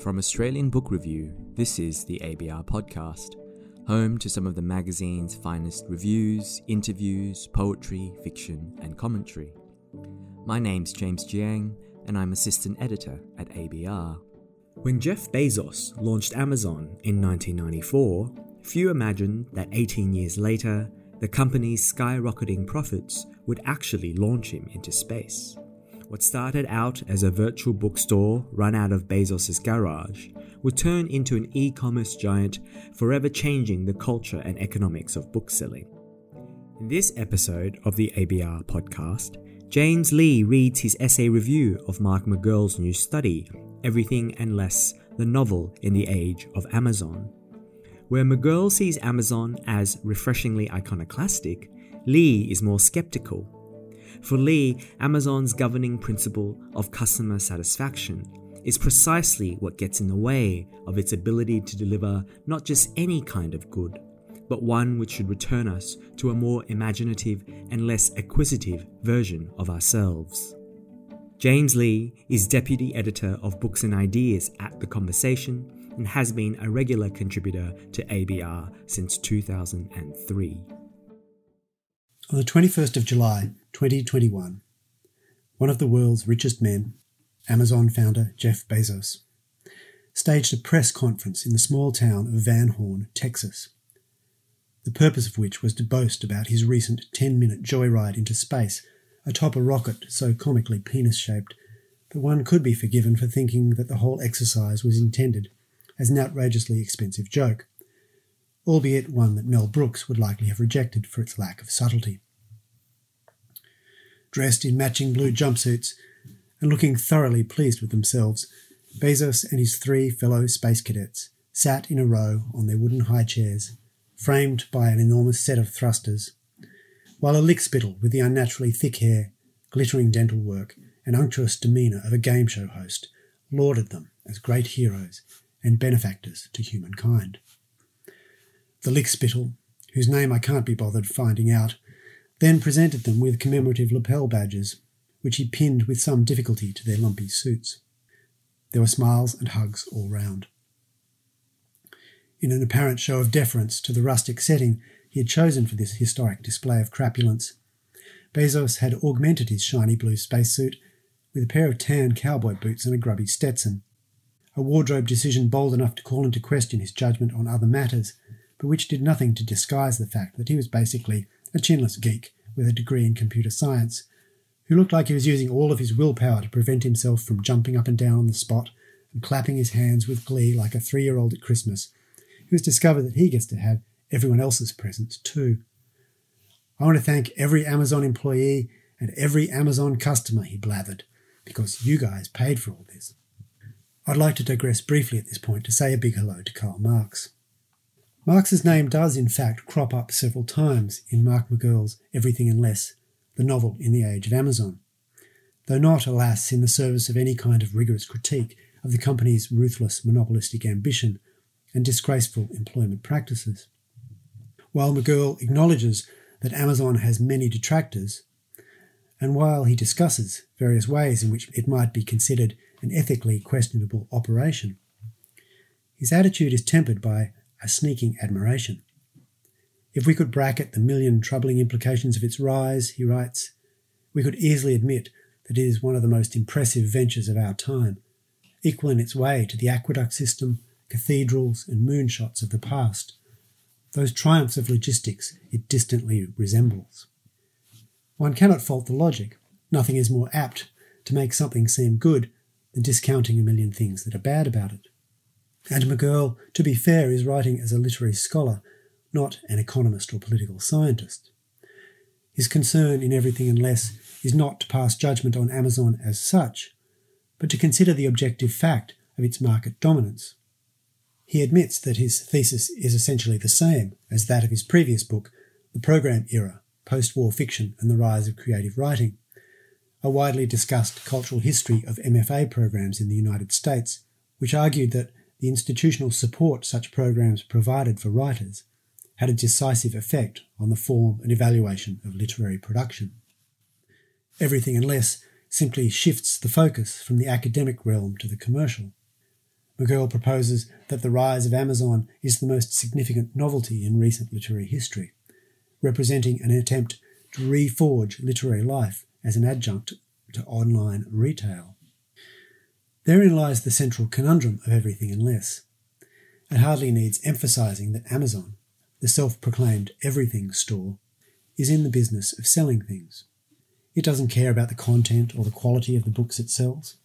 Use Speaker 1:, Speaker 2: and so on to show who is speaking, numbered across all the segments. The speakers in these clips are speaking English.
Speaker 1: From Australian Book Review, this is the ABR Podcast, home to some of the magazine's finest reviews, interviews, poetry, fiction, and commentary. My name's James Jiang, and I'm assistant editor at ABR. When Jeff Bezos launched Amazon in 1994, few imagined that 18 years later, the company's skyrocketing profits would actually launch him into space. What started out as a virtual bookstore run out of Bezos' garage would turn into an e commerce giant, forever changing the culture and economics of bookselling. In this episode of the ABR podcast, James Ley reads his essay review of Mark McGurl's new study, Everything and Less The Novel in the Age of Amazon. Where McGurl sees Amazon as refreshingly iconoclastic, Ley is more skeptical for Ley, Amazon's governing principle of customer satisfaction is precisely what gets in the way of its ability to deliver not just any kind of good, but one which should return us to a more imaginative and less acquisitive version of ourselves. James Ley is deputy editor of Books and Ideas at The Conversation and has been a regular contributor to ABR since 2003.
Speaker 2: On the 21st of July 2021, one of the world's richest men, Amazon founder Jeff Bezos, staged a press conference in the small town of Van Horn, Texas. The purpose of which was to boast about his recent 10 minute joyride into space atop a rocket so comically penis shaped that one could be forgiven for thinking that the whole exercise was intended as an outrageously expensive joke albeit one that Mel Brooks would likely have rejected for its lack of subtlety. Dressed in matching blue jumpsuits and looking thoroughly pleased with themselves, Bezos and his three fellow space cadets sat in a row on their wooden high chairs, framed by an enormous set of thrusters, while a lickspittle with the unnaturally thick hair, glittering dental work, and unctuous demeanour of a game show host lauded them as great heroes and benefactors to humankind the lickspittle, whose name I can't be bothered finding out, then presented them with commemorative lapel badges, which he pinned with some difficulty to their lumpy suits. There were smiles and hugs all round. In an apparent show of deference to the rustic setting he had chosen for this historic display of crapulence, Bezos had augmented his shiny blue spacesuit with a pair of tan cowboy boots and a grubby Stetson. A wardrobe decision bold enough to call into question his judgment on other matters, but which did nothing to disguise the fact that he was basically a chinless geek with a degree in computer science, who looked like he was using all of his willpower to prevent himself from jumping up and down on the spot and clapping his hands with glee like a three year old at Christmas, who has discovered that he gets to have everyone else's presents too. I want to thank every Amazon employee and every Amazon customer, he blathered, because you guys paid for all this. I'd like to digress briefly at this point to say a big hello to Karl Marx. Marx's name does, in fact, crop up several times in Mark McGurl's Everything and Less, the novel in the age of Amazon, though not, alas, in the service of any kind of rigorous critique of the company's ruthless monopolistic ambition and disgraceful employment practices. While McGurl acknowledges that Amazon has many detractors, and while he discusses various ways in which it might be considered an ethically questionable operation, his attitude is tempered by a sneaking admiration. If we could bracket the million troubling implications of its rise, he writes, we could easily admit that it is one of the most impressive ventures of our time, equal in its way to the aqueduct system, cathedrals, and moonshots of the past, those triumphs of logistics it distantly resembles. One cannot fault the logic. Nothing is more apt to make something seem good than discounting a million things that are bad about it. And McGurl, to be fair, is writing as a literary scholar, not an economist or political scientist. His concern in Everything and Less is not to pass judgment on Amazon as such, but to consider the objective fact of its market dominance. He admits that his thesis is essentially the same as that of his previous book, The Program Era Post War Fiction and the Rise of Creative Writing, a widely discussed cultural history of MFA programs in the United States, which argued that the institutional support such programs provided for writers had a decisive effect on the form and evaluation of literary production. Everything and less simply shifts the focus from the academic realm to the commercial. McGurl proposes that the rise of Amazon is the most significant novelty in recent literary history, representing an attempt to reforge literary life as an adjunct to online retail. Therein lies the central conundrum of everything and less. It hardly needs emphasizing that Amazon, the self proclaimed everything store, is in the business of selling things. It doesn't care about the content or the quality of the books it sells.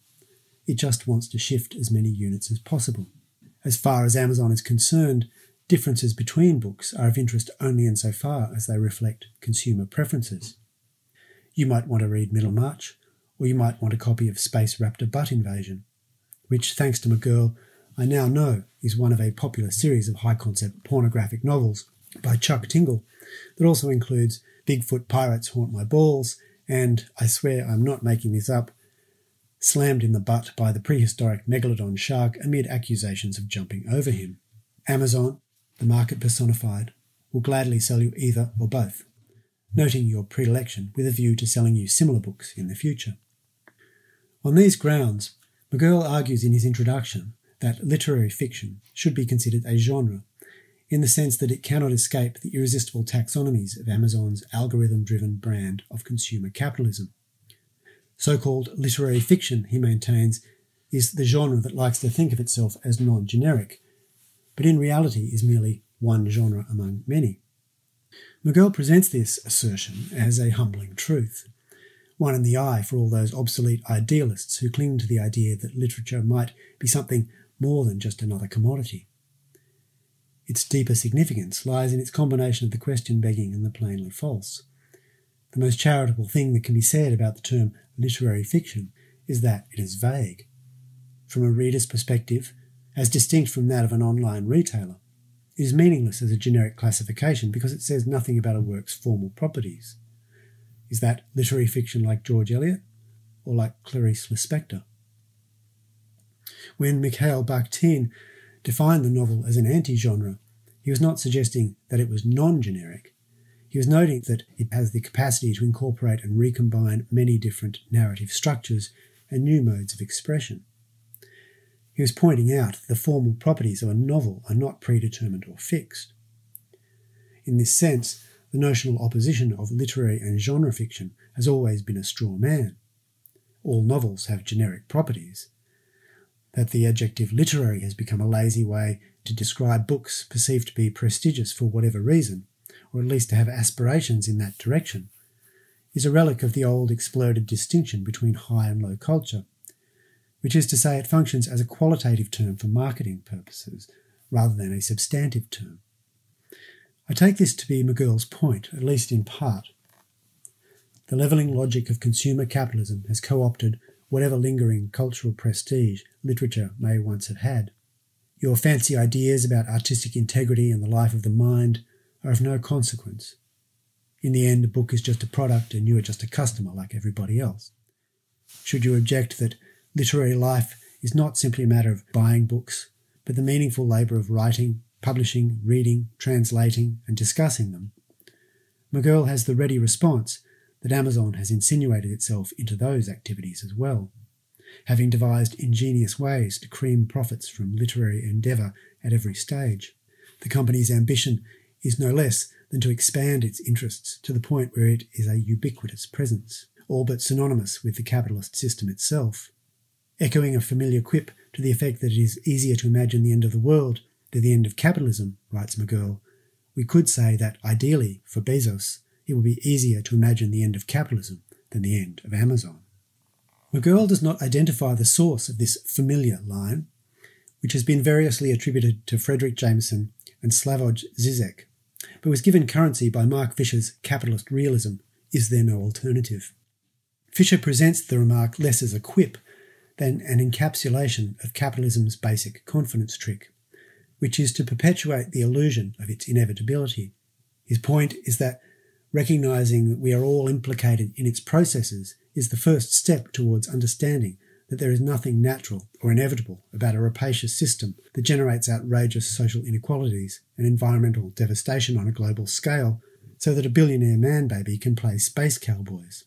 Speaker 2: It just wants to shift as many units as possible. As far as Amazon is concerned, differences between books are of interest only insofar as they reflect consumer preferences. You might want to read Middlemarch, or you might want a copy of Space Raptor Butt Invasion, which, thanks to McGurl, I now know is one of a popular series of high concept pornographic novels by Chuck Tingle that also includes Bigfoot Pirates Haunt My Balls and, I swear I'm not making this up, slammed in the butt by the prehistoric megalodon shark amid accusations of jumping over him. Amazon, the market personified, will gladly sell you either or both, noting your predilection with a view to selling you similar books in the future. On these grounds, McGurl argues in his introduction that literary fiction should be considered a genre, in the sense that it cannot escape the irresistible taxonomies of Amazon's algorithm driven brand of consumer capitalism. So called literary fiction, he maintains, is the genre that likes to think of itself as non generic, but in reality is merely one genre among many. McGurl presents this assertion as a humbling truth, one in the eye for all those obsolete idealists who cling to the idea that literature might be something more than just another commodity. Its deeper significance lies in its combination of the question begging and the plainly false. The most charitable thing that can be said about the term literary fiction is that it is vague. From a reader's perspective, as distinct from that of an online retailer, it is meaningless as a generic classification because it says nothing about a work's formal properties. Is that literary fiction like George Eliot or like Clarice Lispector? When Mikhail Bakhtin defined the novel as an anti genre, he was not suggesting that it was non generic. He was noting that it has the capacity to incorporate and recombine many different narrative structures and new modes of expression. He was pointing out that the formal properties of a novel are not predetermined or fixed. In this sense, the notional opposition of literary and genre fiction has always been a straw man. All novels have generic properties, that the adjective literary has become a lazy way to describe books perceived to be prestigious for whatever reason, or at least to have aspirations in that direction, is a relic of the old exploded distinction between high and low culture, which is to say, it functions as a qualitative term for marketing purposes rather than a substantive term. I take this to be McGurl's point, at least in part. The levelling logic of consumer capitalism has co opted whatever lingering cultural prestige literature may once have had. Your fancy ideas about artistic integrity and the life of the mind are of no consequence. In the end, a book is just a product and you are just a customer like everybody else. Should you object that literary life is not simply a matter of buying books, but the meaningful labour of writing, publishing, reading, translating, and discussing them, McGurl has the ready response that Amazon has insinuated itself into those activities as well, having devised ingenious ways to cream profits from literary endeavour at every stage. The company's ambition is no less than to expand its interests to the point where it is a ubiquitous presence, all but synonymous with the capitalist system itself. Echoing a familiar quip to the effect that it is easier to imagine the end of the world than the end of capitalism, writes McGurl, we could say that ideally, for Bezos, it would be easier to imagine the end of capitalism than the end of Amazon. McGurl does not identify the source of this familiar line, which has been variously attributed to Fredric Jameson and Slavoj Zizek, but was given currency by Mark Fisher's capitalist realism Is There No Alternative? Fisher presents the remark less as a quip than an encapsulation of capitalism's basic confidence trick, which is to perpetuate the illusion of its inevitability. His point is that recognizing that we are all implicated in its processes is the first step towards understanding that there is nothing natural or inevitable about a rapacious system that generates outrageous social inequalities and environmental devastation on a global scale so that a billionaire man baby can play space cowboys.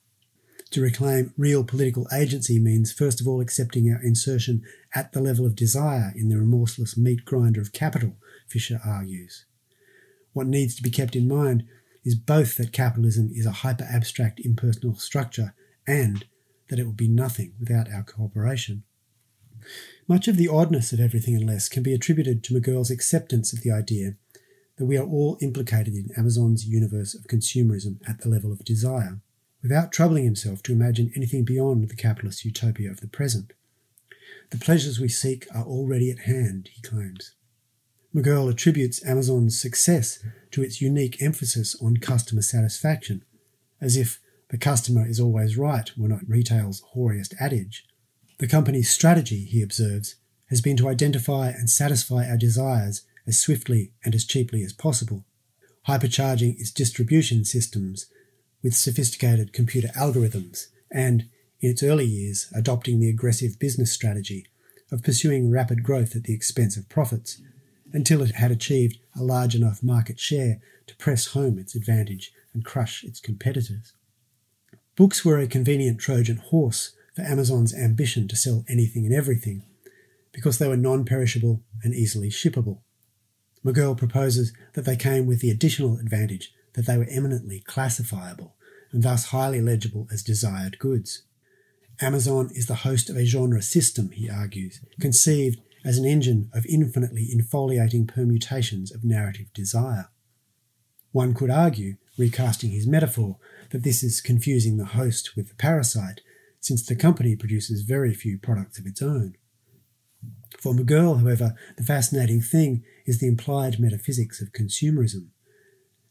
Speaker 2: To reclaim real political agency means first of all accepting our insertion at the level of desire in the remorseless meat grinder of capital, Fisher argues. What needs to be kept in mind is both that capitalism is a hyper abstract impersonal structure and that it will be nothing without our cooperation. Much of the oddness of everything and less can be attributed to McGurl's acceptance of the idea that we are all implicated in Amazon's universe of consumerism at the level of desire, without troubling himself to imagine anything beyond the capitalist utopia of the present. The pleasures we seek are already at hand, he claims. McGurl attributes Amazon's success to its unique emphasis on customer satisfaction, as if the customer is always right were not retail's hoariest adage. The company's strategy, he observes, has been to identify and satisfy our desires as swiftly and as cheaply as possible, hypercharging its distribution systems with sophisticated computer algorithms, and, in its early years, adopting the aggressive business strategy of pursuing rapid growth at the expense of profits until it had achieved a large enough market share to press home its advantage and crush its competitors. Books were a convenient Trojan horse for Amazon's ambition to sell anything and everything because they were non perishable and easily shippable. McGurl proposes that they came with the additional advantage that they were eminently classifiable and thus highly legible as desired goods. Amazon is the host of a genre system, he argues, conceived as an engine of infinitely infoliating permutations of narrative desire. One could argue, recasting his metaphor, that this is confusing the host with the parasite, since the company produces very few products of its own. For McGurl, however, the fascinating thing is the implied metaphysics of consumerism.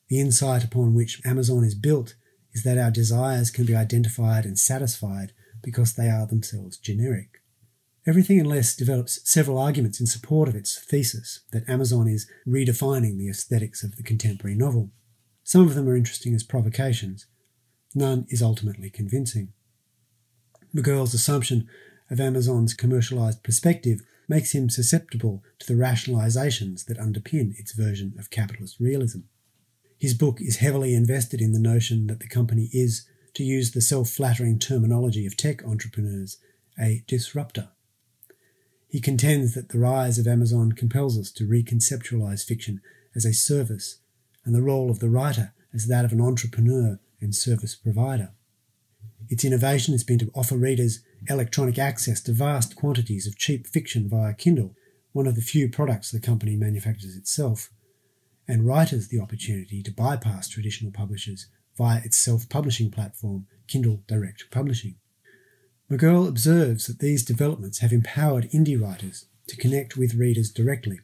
Speaker 2: The insight upon which Amazon is built is that our desires can be identified and satisfied because they are themselves generic. Everything and Less develops several arguments in support of its thesis that Amazon is redefining the aesthetics of the contemporary novel. Some of them are interesting as provocations. None is ultimately convincing. McGurl's assumption of Amazon's commercialized perspective makes him susceptible to the rationalizations that underpin its version of capitalist realism. His book is heavily invested in the notion that the company is, to use the self flattering terminology of tech entrepreneurs, a disruptor. He contends that the rise of Amazon compels us to reconceptualize fiction as a service and the role of the writer as that of an entrepreneur and service provider. Its innovation has been to offer readers electronic access to vast quantities of cheap fiction via Kindle, one of the few products the company manufactures itself, and writers the opportunity to bypass traditional publishers via its self publishing platform, Kindle Direct Publishing. McGurl observes that these developments have empowered indie writers to connect with readers directly,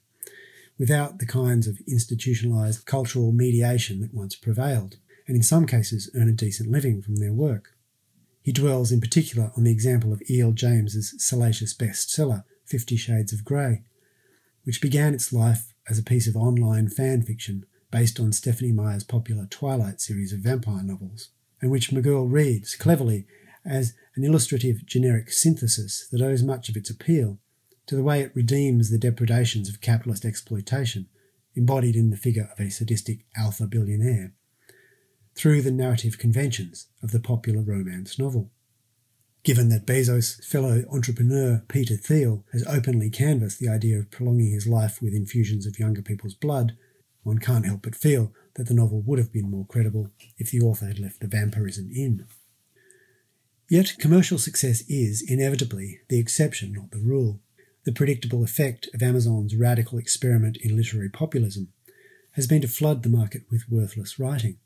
Speaker 2: without the kinds of institutionalized cultural mediation that once prevailed, and in some cases earn a decent living from their work. He dwells in particular on the example of E.L. James's salacious bestseller, Fifty Shades of Grey, which began its life as a piece of online fan fiction based on Stephenie Meyer's popular Twilight series of vampire novels, and which McGurl reads cleverly as an illustrative generic synthesis that owes much of its appeal to the way it redeems the depredations of capitalist exploitation, embodied in the figure of a sadistic alpha billionaire, through the narrative conventions of the popular romance novel. Given that Bezos' fellow entrepreneur Peter Thiel has openly canvassed the idea of prolonging his life with infusions of younger people's blood, one can't help but feel that the novel would have been more credible if the author had left the vampirism in. Yet commercial success is, inevitably, the exception, not the rule. The predictable effect of Amazon's radical experiment in literary populism has been to flood the market with worthless writing.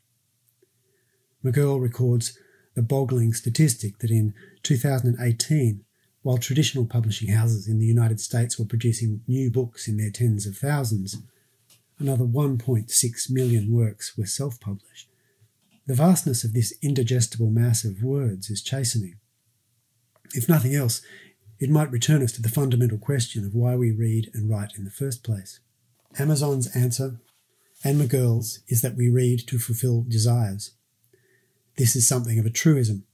Speaker 2: McGurl records the boggling statistic that in 2018, while traditional publishing houses in the United States were producing new books in their tens of thousands, another 1.6 million works were self published. The vastness of this indigestible mass of words is chastening. If nothing else, it might return us to the fundamental question of why we read and write in the first place. Amazon's answer, and McGurl's, is that we read to fulfill desires. This is something of a truism.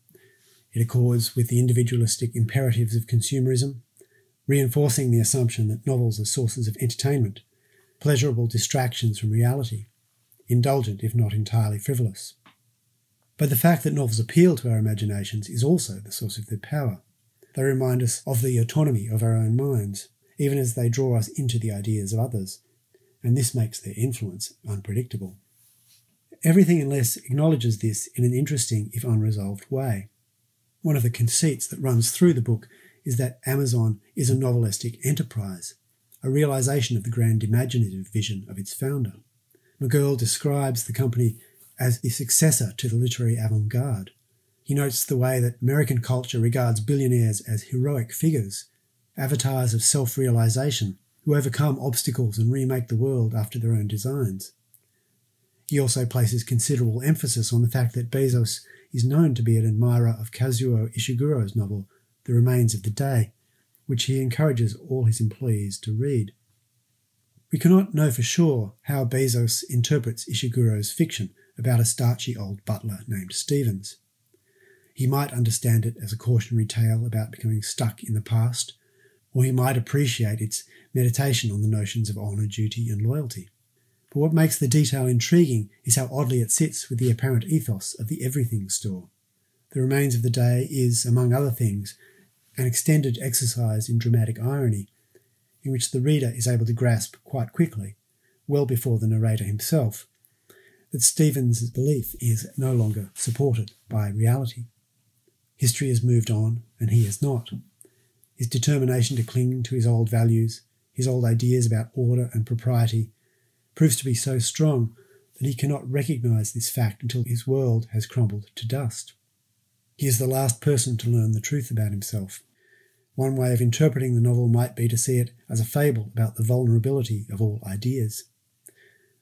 Speaker 2: It accords with the individualistic imperatives of consumerism, reinforcing the assumption that novels are sources of entertainment, pleasurable distractions from reality, indulgent if not entirely frivolous. But the fact that novels appeal to our imaginations is also the source of their power. They remind us of the autonomy of our own minds, even as they draw us into the ideas of others, and this makes their influence unpredictable. Everything and Less acknowledges this in an interesting, if unresolved, way. One of the conceits that runs through the book is that Amazon is a novelistic enterprise, a realization of the grand imaginative vision of its founder. McGurl describes the company as the successor to the literary avant garde. He notes the way that American culture regards billionaires as heroic figures, avatars of self realization who overcome obstacles and remake the world after their own designs. He also places considerable emphasis on the fact that Bezos is known to be an admirer of Kazuo Ishiguro's novel, The Remains of the Day, which he encourages all his employees to read. We cannot know for sure how Bezos interprets Ishiguro's fiction about a starchy old butler named Stevens. He might understand it as a cautionary tale about becoming stuck in the past, or he might appreciate its meditation on the notions of honour, duty, and loyalty. But what makes the detail intriguing is how oddly it sits with the apparent ethos of the everything store. The remains of the day is, among other things, an extended exercise in dramatic irony, in which the reader is able to grasp quite quickly, well before the narrator himself, that Stevens' belief is no longer supported by reality. History has moved on, and he has not. His determination to cling to his old values, his old ideas about order and propriety, proves to be so strong that he cannot recognize this fact until his world has crumbled to dust. He is the last person to learn the truth about himself. One way of interpreting the novel might be to see it as a fable about the vulnerability of all ideas.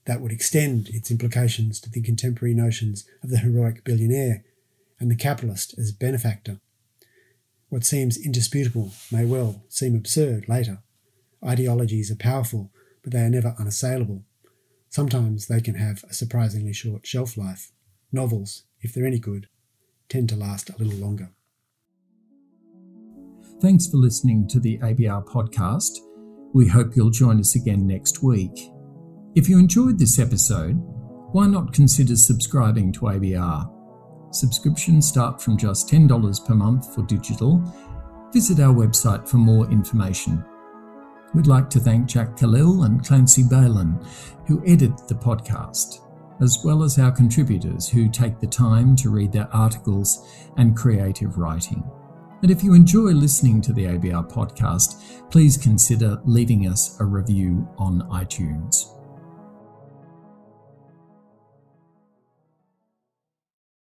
Speaker 2: That would extend its implications to the contemporary notions of the heroic billionaire and the capitalist as benefactor. What seems indisputable may well seem absurd later. Ideologies are powerful, but they are never unassailable. Sometimes they can have a surprisingly short shelf life. Novels, if they're any good, tend to last a little longer.
Speaker 3: Thanks for listening to the ABR podcast. We hope you'll join us again next week. If you enjoyed this episode, why not consider subscribing to ABR? Subscriptions start from just $10 per month for digital. Visit our website for more information. We'd like to thank Jack Khalil and Clancy Balin, who edit the podcast, as well as our contributors who take the time to read their articles and creative writing. And if you enjoy listening to the ABR podcast, please consider leaving us a review on iTunes.